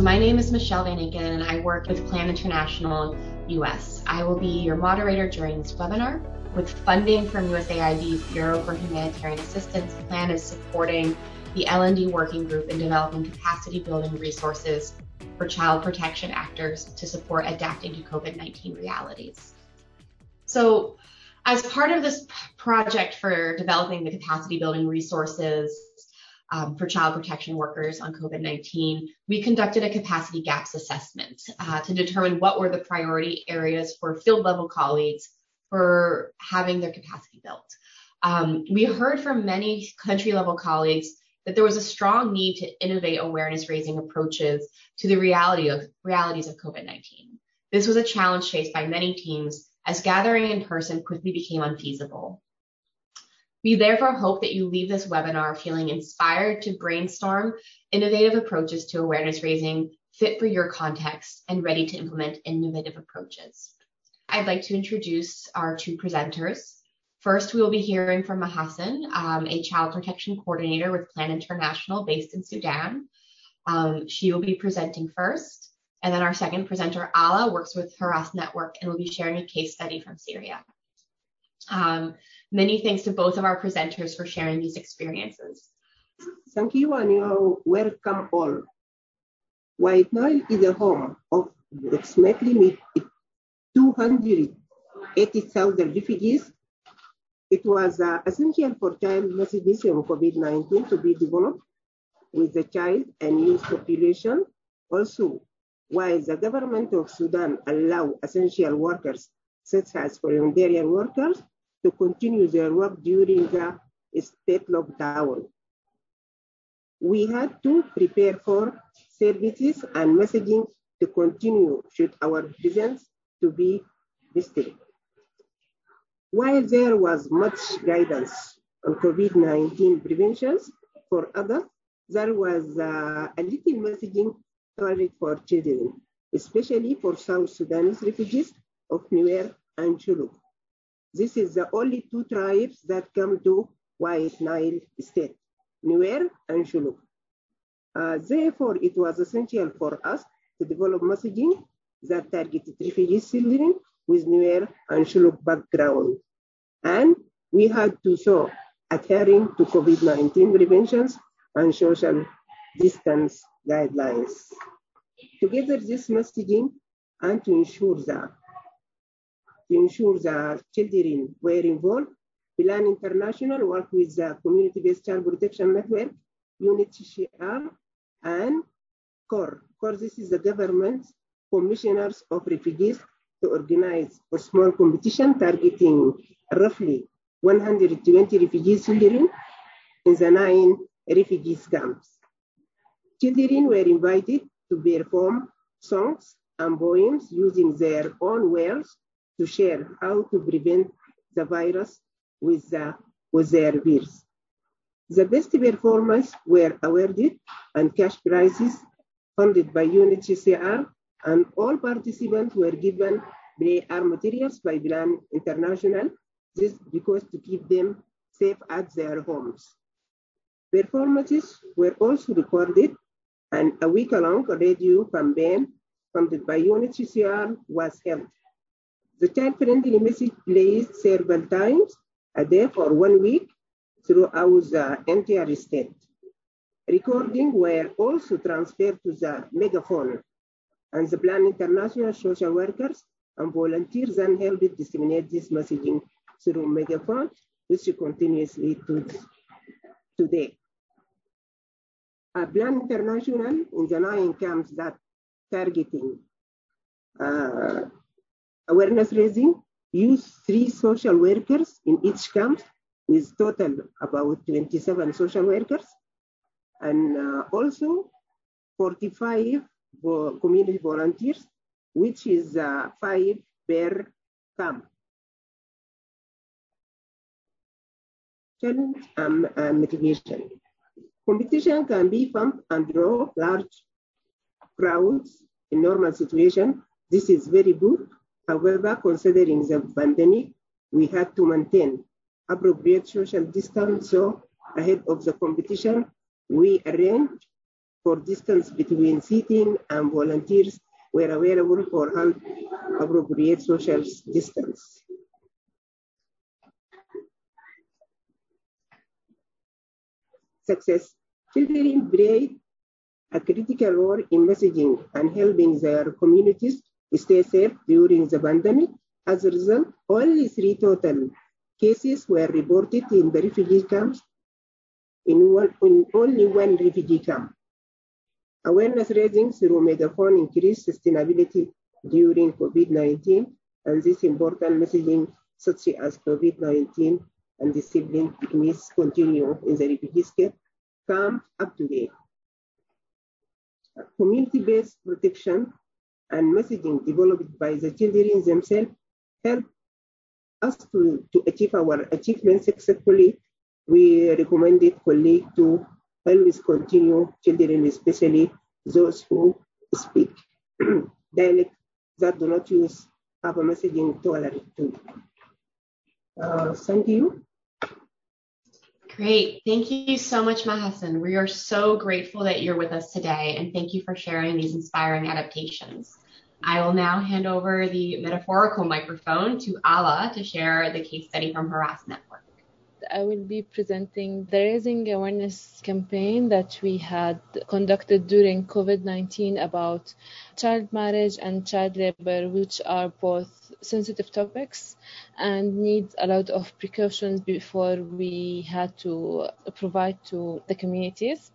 So my name is Michelle Van Inken and I work with Plan International US. I will be your moderator during this webinar. With funding from USAID's Bureau for Humanitarian Assistance, Plan is supporting the L&D working group in developing capacity building resources for child protection actors to support adapting to COVID-19 realities. So as part of this project for developing the capacity building resources um, for child protection workers on COVID 19, we conducted a capacity gaps assessment uh, to determine what were the priority areas for field level colleagues for having their capacity built. Um, we heard from many country level colleagues that there was a strong need to innovate awareness raising approaches to the reality of realities of COVID 19. This was a challenge faced by many teams as gathering in person quickly became unfeasible. We therefore hope that you leave this webinar feeling inspired to brainstorm innovative approaches to awareness raising fit for your context and ready to implement innovative approaches. I'd like to introduce our two presenters. First, we will be hearing from Mahasin, um, a child protection coordinator with Plan International based in Sudan. Um, she will be presenting first. And then our second presenter, Ala, works with Hurras Network and will be sharing a case study from Syria. Um, many thanks to both of our presenters for sharing these experiences. Thank you and you're welcome all. White Nile is the home of approximately 280,000 refugees. It was uh, essential for child messages on COVID-19 to be developed with the child and youth population. Also, while the government of Sudan allow essential workers, such as humanitarian workers, to continue their work during the state lockdown. We had to prepare for services and messaging to continue should our presence to be visited. While there was much guidance on COVID-19 preventions for others, there was uh, a little messaging targeted for children, especially for South Sudanese refugees of Nuer and Shilluk. This is the only two tribes that come to White Nile State, Nuer and Shilluk. Uh, therefore, it was essential for us to develop messaging that targeted refugee children with Nuer and Shilluk background. And we had to show adhering to COVID-19 preventions and social distance guidelines. Together, this messaging and to ensure that to ensure that children were involved. Plan International work with the Community-Based Child Protection Network, UNHCR, and CORE. CORE, this is the government commissioners of refugees to organize a small competition targeting roughly 120 refugee children in the nine refugee camps. Children were invited to perform songs and poems using their own words to share how to prevent the virus with, the, with their peers. The best performers were awarded and cash prizes funded by UNHCR and all participants were given pre-arm materials by Plan International, this because to keep them safe at their homes. Performances were also recorded and a week-long radio campaign funded by UNHCR was held. The child-friendly message plays several times a day for one week throughout the entire state. Recording were also transferred to the megaphone, and the Plan International social workers and volunteers then helped disseminate this messaging through megaphone, which continuously to today. A Plan International in the nine camps that targeting uh, awareness raising, use three social workers in each camp with total about 27 social workers and uh, also 45 community volunteers, which is uh, five per camp. Challenge and uh, mitigation. Competition can be fun and draw large crowds in normal situation. This is very good However, considering the pandemic, we had to maintain appropriate social distance. So ahead of the competition, we arranged for distance between seating and volunteers were available for help appropriate social distance. Success. Children play a critical role in messaging and helping their communities stay safe during the pandemic. As a result, only three total cases were reported in the refugee camps in, one, in only one refugee camp. Awareness raising through megaphone increased sustainability during COVID-19 and this important messaging such as COVID-19 and discipline techniques continue in the refugee camp up to date. Community-based protection and messaging developed by the children themselves help us to, to achieve our achievements successfully. We recommended colleagues to always continue children, especially those who speak dialect that do not use a messaging tolerant too. Uh, thank you. Great. Thank you so much, Mahasan. We are so grateful that you're with us today, and thank you for sharing these inspiring adaptations. I will now hand over the metaphorical microphone to Ala to share the case study from Hurras Network. I will be presenting the Raising Awareness campaign that we had conducted during COVID 19 about child marriage and child labor, which are both sensitive topics and needs a lot of precautions before we had to provide to the communities.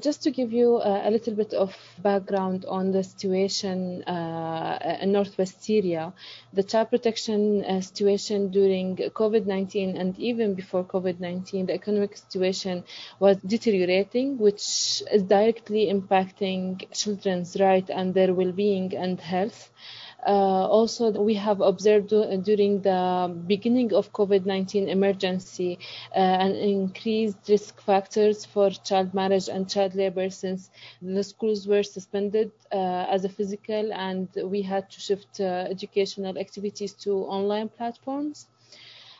Just to give you a, a little bit of background on the situation uh, in Northwest Syria, the child protection uh, situation during COVID-19 and even before COVID-19, the economic situation was deteriorating, which is directly impacting children's rights and their well-being and health. Uh, also, we have observed during the beginning of COVID-19 emergency uh, an increased risk factors for child marriage and child labor since the schools were suspended uh, as a physical and we had to shift educational activities to online platforms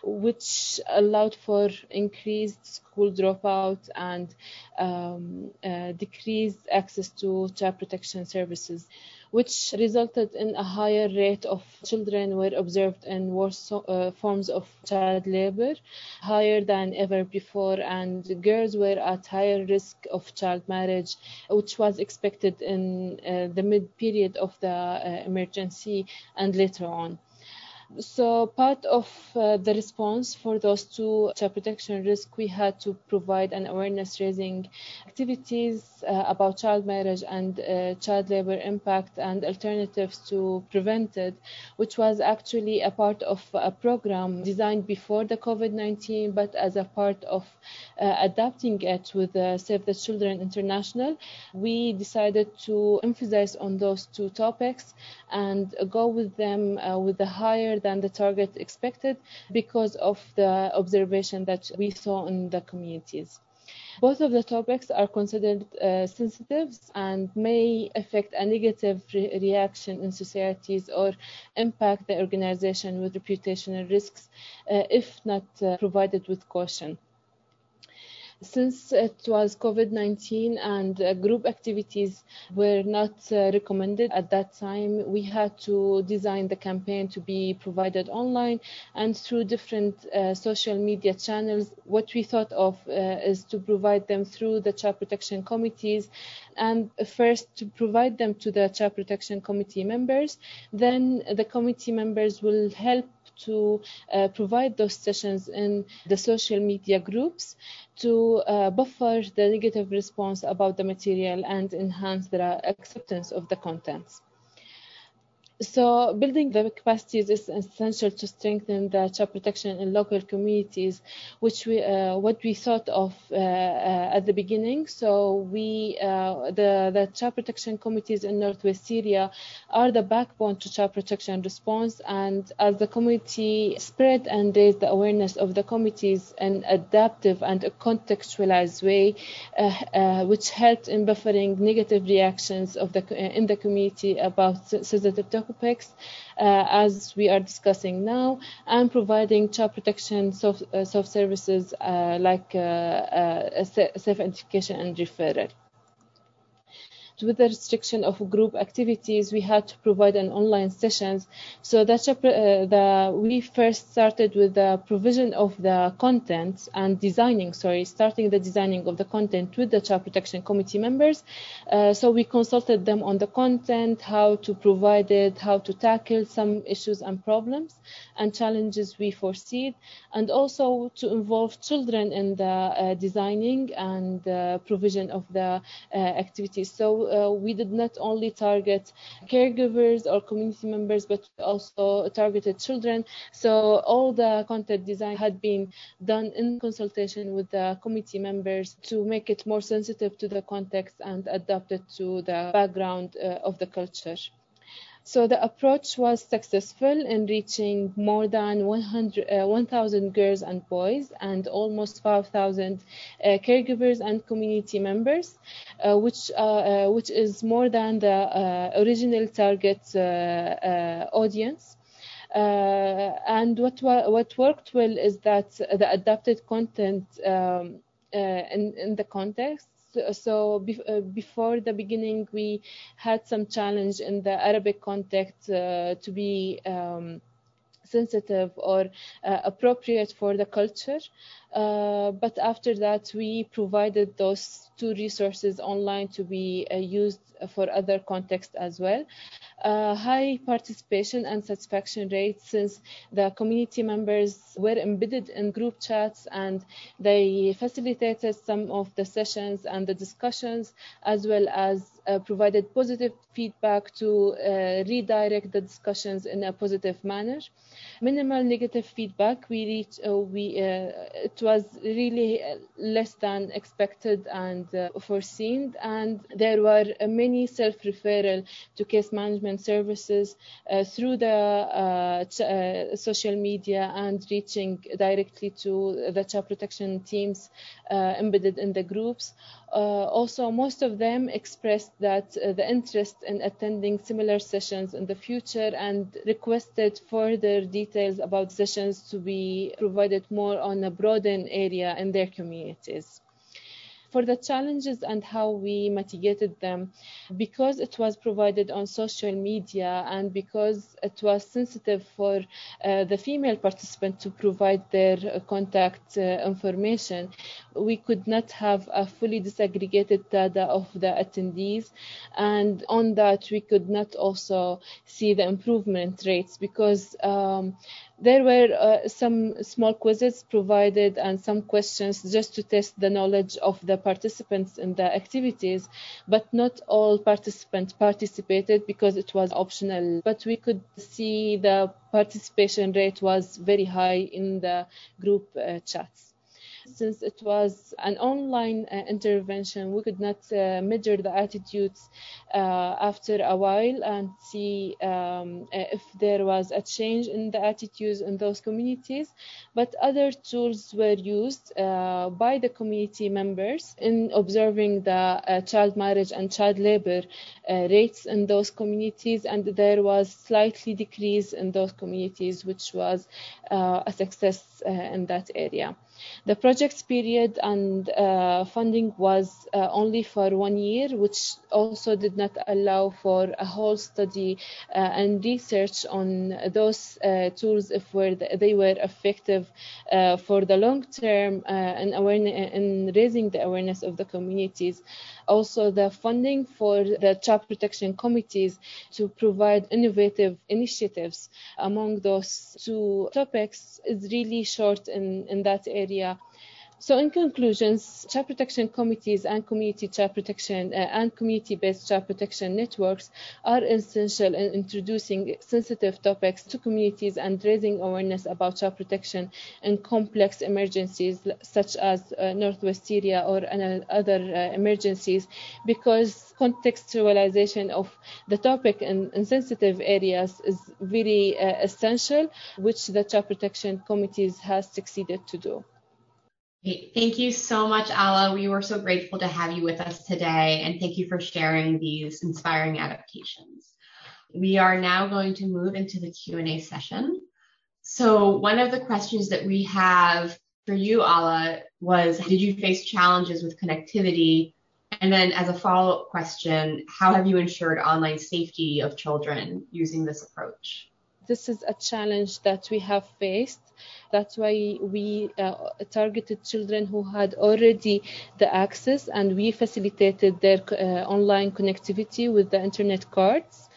which allowed for increased school dropout and um, uh, decreased access to child protection services which resulted in a higher rate of children were observed in worse uh, forms of child labor, higher than ever before, and girls were at higher risk of child marriage, which was expected in uh, the mid period of the uh, emergency and later on. So part of uh, the response for those two child protection risks, we had to provide an awareness raising activities uh, about child marriage and uh, child labor impact and alternatives to prevent it, which was actually a part of a program designed before the COVID-19, but as a part of uh, adapting it with Save the Children International, we decided to emphasize on those two topics and go with them uh, with a higher than the target expected because of the observation that we saw in the communities. Both of the topics are considered uh, sensitive and may affect a negative re reaction in societies or impact the organization with reputational risks uh, if not uh, provided with caution since it was COVID-19 and uh, group activities were not uh, recommended at that time, we had to design the campaign to be provided online and through different uh, social media channels. What we thought of uh, is to provide them through the child protection committees and first to provide them to the child protection committee members. Then the committee members will help to uh, provide those sessions in the social media groups to uh, buffer the negative response about the material and enhance the acceptance of the contents. So building the capacities is essential to strengthen the child protection in local communities, which we uh, what we thought of uh, uh, at the beginning. So we uh, the the child protection committees in Northwest Syria are the backbone to child protection response, and as the committee spread and raised the awareness of the committees in adaptive and a contextualized way, uh, uh, which helped in buffering negative reactions of the in the community about sensitive uh, as we are discussing now and providing child protection soft, uh, soft services uh, like uh, uh, safe education and referral. With the restriction of group activities, we had to provide an online sessions. So that uh, the, we first started with the provision of the content and designing, sorry, starting the designing of the content with the Child Protection Committee members. Uh, so we consulted them on the content, how to provide it, how to tackle some issues and problems and challenges we foresee, and also to involve children in the uh, designing and uh, provision of the uh, activities. So uh, we did not only target caregivers or community members, but also targeted children. So all the content design had been done in consultation with the committee members to make it more sensitive to the context and adapted to the background uh, of the culture. So the approach was successful in reaching more than 100, uh, 1,000 girls and boys and almost 5,000 uh, caregivers and community members, uh, which uh, uh, which is more than the uh, original target audience. and what what worked well is that the adapted content um, in, in the context so be, uh, before the beginning we had some challenge in the arabic context uh, to be um, sensitive or uh, appropriate for the culture. Uh, but after that we provided those two resources online to be uh, used for other contexts as well uh, high participation and satisfaction rates since the community members were embedded in group chats and they facilitated some of the sessions and the discussions as well as uh, provided positive feedback to uh, redirect the discussions in a positive manner. Minimal negative feedback. We reached, uh, we uh, it was really uh, less than expected and uh, foreseen, and there were many self-referral to case management services through the social media and reaching directly to the child protection teams embedded in the groups. Uh, also, most of them expressed that uh, the interest in attending similar sessions in the future and requested further details about sessions to be provided more on a broadened area in their communities for the challenges and how we mitigated them. Because it was provided on social media and because it was sensitive for uh, the female participant to provide their uh, contact uh, information we could not have a fully disaggregated data of the attendees. And on that we could not also see the improvement rates because um, there were uh, some small quizzes provided and some questions just to test the knowledge of the participants in the activities, but not all participants participated because it was optional. But we could see the participation rate was very high in the group uh, chats since it was an online uh, intervention, we could not uh, measure the attitudes uh, after a while and see um, uh, if there was a change in the attitudes in those communities. But other tools were used uh, by the community members in observing the uh, child marriage and child labor rates in those communities, and there was slightly decrease in those communities, which was a success in that area. The project's period and uh, funding was uh, only for one year, which also did not allow for a whole study uh, and research on those uh, tools if were they were effective uh, for the long term uh, and raising the awareness of the communities. Also, the funding for the child protection committees to provide innovative initiatives among those two topics is really short in, in that area. So, in conclusions, child protection committees and community child protection uh, and community-based child protection networks are essential in introducing sensitive topics to communities and raising awareness about child protection in complex emergencies such as uh, Northwest Syria or uh, other uh, emergencies, because contextualization of the topic in, in sensitive areas is very uh, essential, which the child protection committees has succeeded to do. Thank you so much, Ala. We were so grateful to have you with us today, and thank you for sharing these inspiring adaptations. We are now going to move into the Q&A session. So one of the questions that we have for you, Ala, was did you face challenges with connectivity And then, as a follow up question, how have you ensured online safety of children using this approach? This is a challenge that we have faced. That's why we uh, targeted children who had already the access and we facilitated their uh, online connectivity with the internet cards.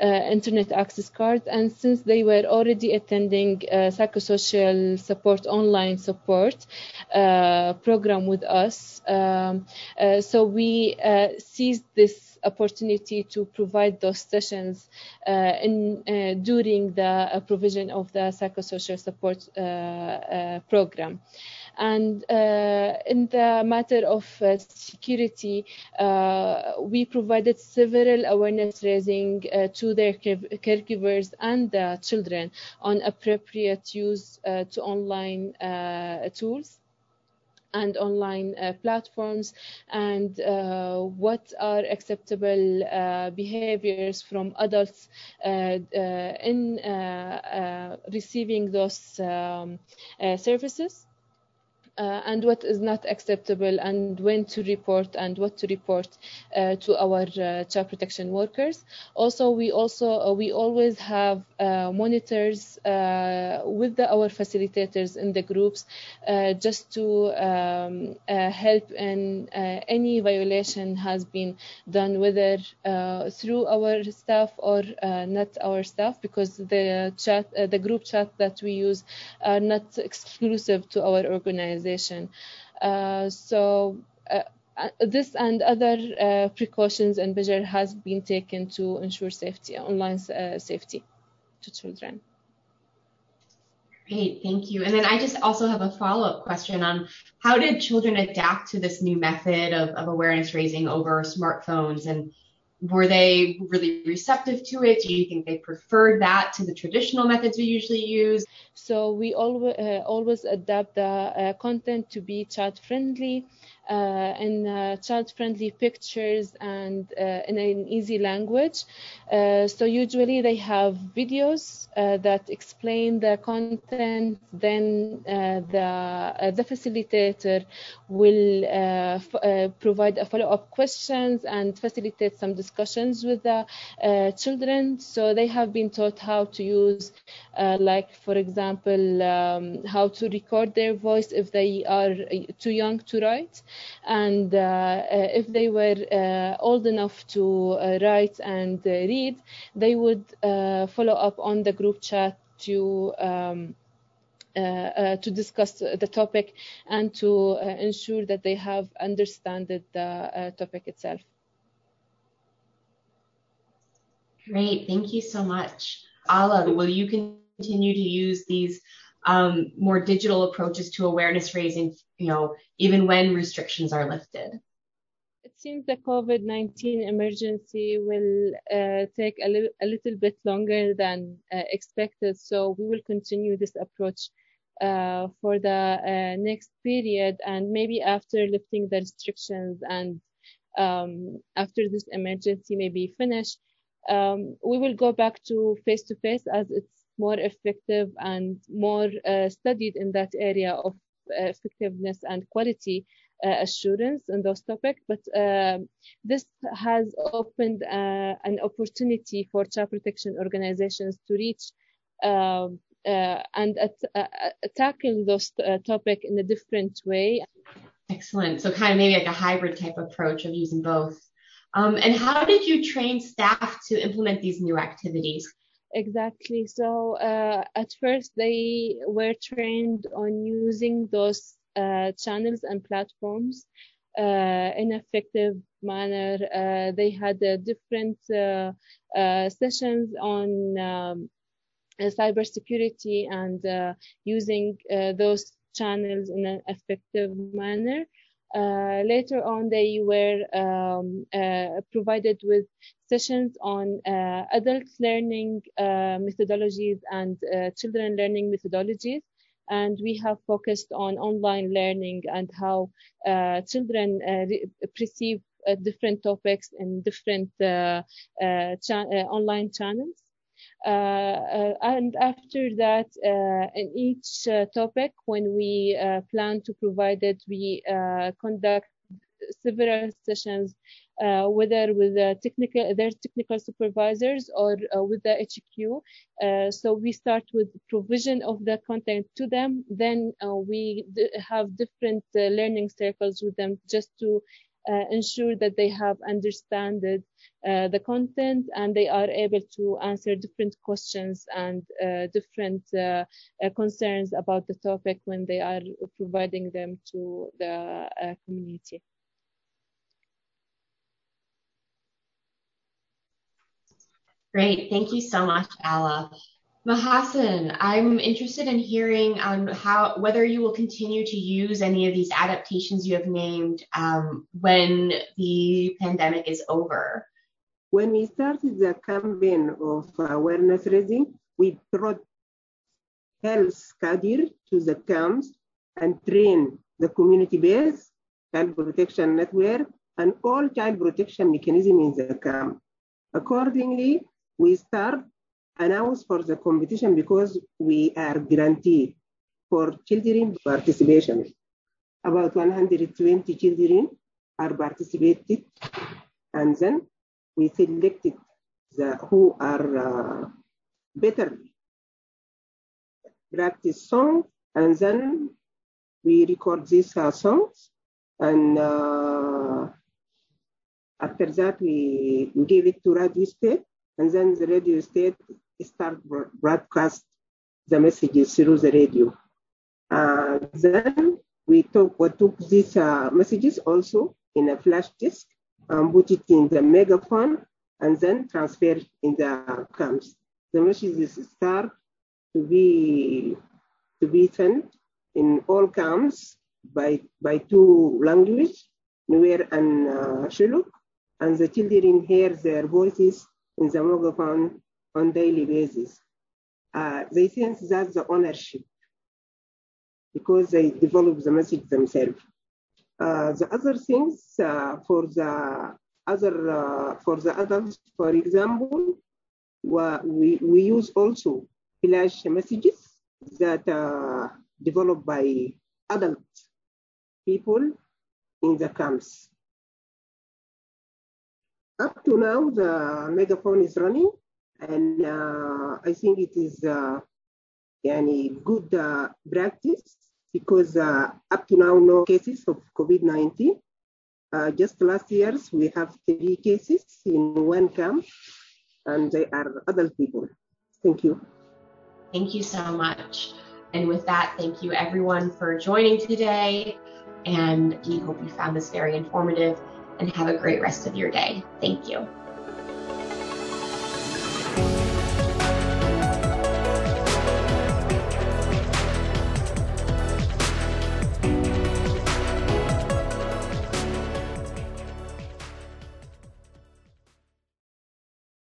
Uh, internet access cards and since they were already attending uh, psychosocial support online support uh, program with us um, so we seized this opportunity to provide those sessions uh, in, uh, during the uh, provision of the psychosocial support program. And uh, in the matter of uh, security, uh, we provided several awareness raising to their caregivers and the children on appropriate use to online tools and online uh, platforms and uh, what are acceptable uh, behaviors from adults in receiving those um, services uh, and what is not acceptable and when to report and what to report uh, to our uh, child protection workers. Also, we also uh, we always have uh, monitors with the, our facilitators in the groups just to um, help in any violation has been done whether through our staff or not our staff because the chat the group chat that we use are not exclusive to our organization organization. Uh, so uh, uh, this and other precautions and measures has been taken to ensure safety, online safety to children. Great, thank you. And then I just also have a follow-up question on how did children adapt to this new method of, of awareness raising over smartphones and were they really receptive to it? Do you think they preferred that to the traditional methods we usually use? So we always uh, always adapt the uh, content to be child friendly uh, and uh, child friendly pictures and uh, in an easy language. Uh, so usually they have videos uh, that explain the content. Then uh, the the facilitator will provide a follow up questions and facilitate some discussions with the children. So they have been taught how to use, like for example, um, how to record their voice if they are too young to write and uh, uh, if they were uh, old enough to write and read, they would follow up on the group chat to um, uh, uh, to discuss the topic and to uh, ensure that they have understood the topic itself. Great, thank you so much. Ala, will you continue to use these um, more digital approaches to awareness raising, you know, even when restrictions are lifted? It seems the COVID-19 emergency will uh, take a little, a little bit longer than uh, expected. So we will continue this approach uh, for the uh, next period and maybe after lifting the restrictions and um, after this emergency may be finished, um, we will go back to face to face as it's more effective and more uh, studied in that area of effectiveness and quality uh, assurance in those topics. But um, this has opened uh, an opportunity for child protection organizations to reach um, uh, and tackle those topics in a different way. Excellent. So kind of maybe like a hybrid type approach of using both. Um, and how did you train staff to implement these new activities? Exactly. So uh, at first they were trained on using those uh, channels and platforms uh, in effective manner. Uh, they had different uh, uh, sessions on um, cybersecurity and using those channels in an effective manner. Uh, later on, they were um, uh, provided with sessions on uh, adult learning uh, methodologies and uh, children learning methodologies. And we have focused on online learning and how uh, children perceive different topics in different cha online channels. Uh, uh, and after that, uh, in each topic, when we plan to provide it, we conduct several sessions, uh, whether with the technical, their technical supervisors or uh, with the HQ. Uh, so we start with provision of the content to them. Then we have different learning circles with them just to ensure that they have understood uh, the content and they are able to answer different questions and uh, different uh, uh, concerns about the topic when they are providing them to the uh, community. Great, thank you so much, Ala. Mahasan, I'm interested in hearing on how whether you will continue to use any of these adaptations you have named um, when the pandemic is over. When we started the campaign of awareness raising, we brought health cadre to the camps and train the community-based child protection network and all child protection mechanism in the camp. Accordingly, we start announce for the competition because we are guaranteed for children participation. About 120 children are participated, and then we selected the who are uh, better practice song, and then we record these uh, songs, and uh, after that we give it to Radio State, and then the Radio State start broadcast the messages through the radio. Uh, then we took, we took these uh, messages also in a flash disk, um, put it in the megaphone, and then transfer in the camps. The messages start to be to be sent in all camps by by two languages, Nuer and uh, Shilluk, and the children hear their voices in the megaphone on daily basis. Uh, they sense that's the ownership because they develop the message themselves. Uh, the other things uh, for the other uh, for the adults, for example, we we use also flash messages that are developed by adult people in the camps. Up to now, the megaphone is running and uh, I think it is uh, good uh, practice because uh, up to now no cases of COVID-19. Uh, just last years we have three cases in one camp and they are adult people. Thank you. Thank you so much. And with that, thank you everyone for joining today. And we hope you found this very informative and have a great rest of your day. Thank you.